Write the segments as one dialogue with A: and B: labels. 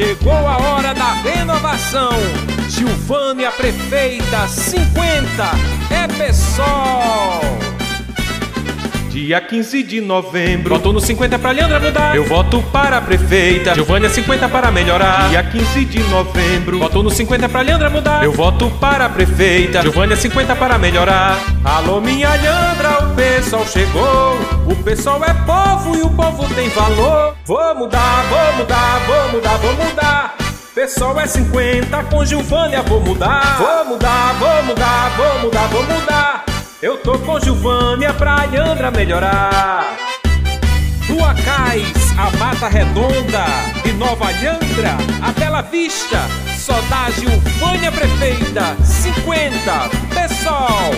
A: Chegou a hora da renovação. Gilvânia Prefeita 50
B: Dia 15 de novembro, voto no 50 pra Leandra mudar. Eu voto para a prefeita, Giovânia 50 para melhorar. Dia 15 de novembro, voto no 50 pra Leandra mudar. Eu voto para a prefeita, Giovânia 50 para melhorar.
A: Alô, minha Leandra, o pessoal chegou. O pessoal é povo e o povo tem valor. Vou mudar, vou mudar, vou mudar, vou mudar. Pessoal é 50, com Gilvânia vou mudar. Vou mudar, vou mudar, vou mudar, vou mudar. Eu tô com Gilvânia pra Leandra melhorar. Do Acais, a Mata Redonda e Nova Leandra, a Bela Vista, só dá Gilvânia Prefeita 50, pessoal.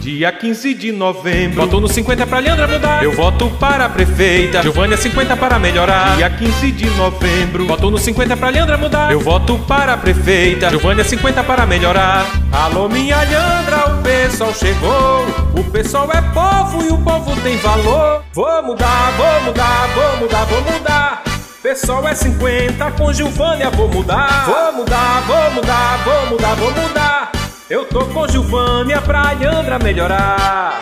B: Dia 15 de novembro, voto no 50 pra Leandra mudar. Eu voto para a prefeita, Giovânia 50 para melhorar. Dia 15 de novembro, voto no 50 pra Leandra mudar. Eu voto para a prefeita, Giovânia 50 para melhorar.
A: Alô, minha Leandra, o pessoal chegou. O pessoal é povo e o povo tem valor. Vou mudar, vou mudar, vou mudar, vou mudar. Pessoal é 50, com Gilvânia vou mudar. Vou mudar, vou mudar, vou mudar, vou mudar. Eu tô com Gilvânia pra Leandra melhorar.